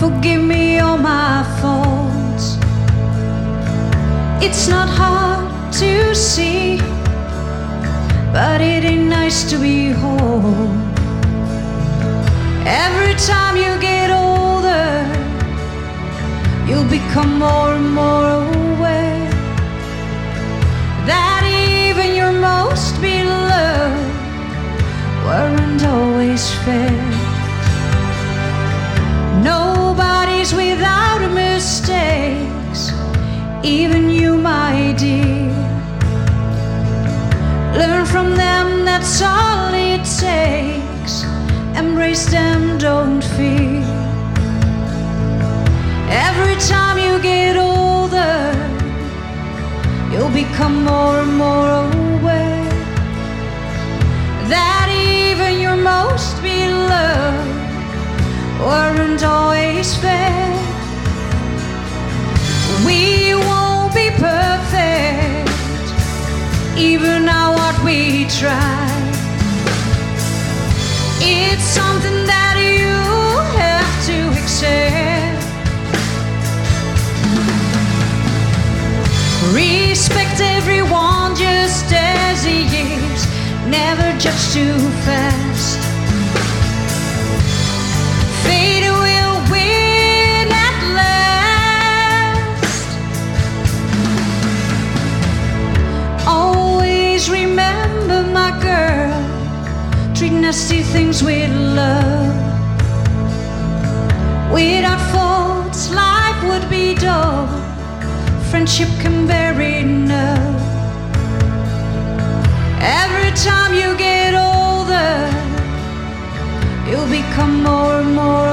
forgive me all my faults. It's not hard to see, but it ain't nice to be whole. Every time you get older, you'll become more and more aware that even your most beloved weren't always fair. Nobody's even you, my dear. Learn from them, that's all it takes. Embrace them, don't fear. Every time you get older, you'll become more and more aware that even your most beloved weren't always fair. Even now what we try. It's something that you have to accept. Respect everyone just as he is. Never judge too fast. Always remember, my girl, treat nasty things with love. Without faults, life would be dull. Friendship can bear enough. Every time you get older, you'll become more and more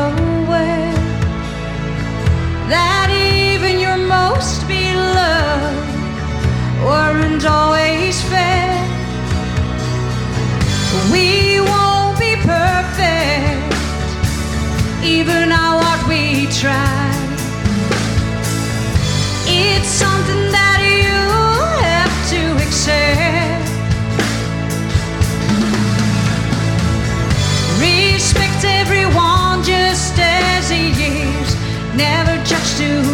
everyone just as he is. Never judge too fast.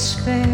space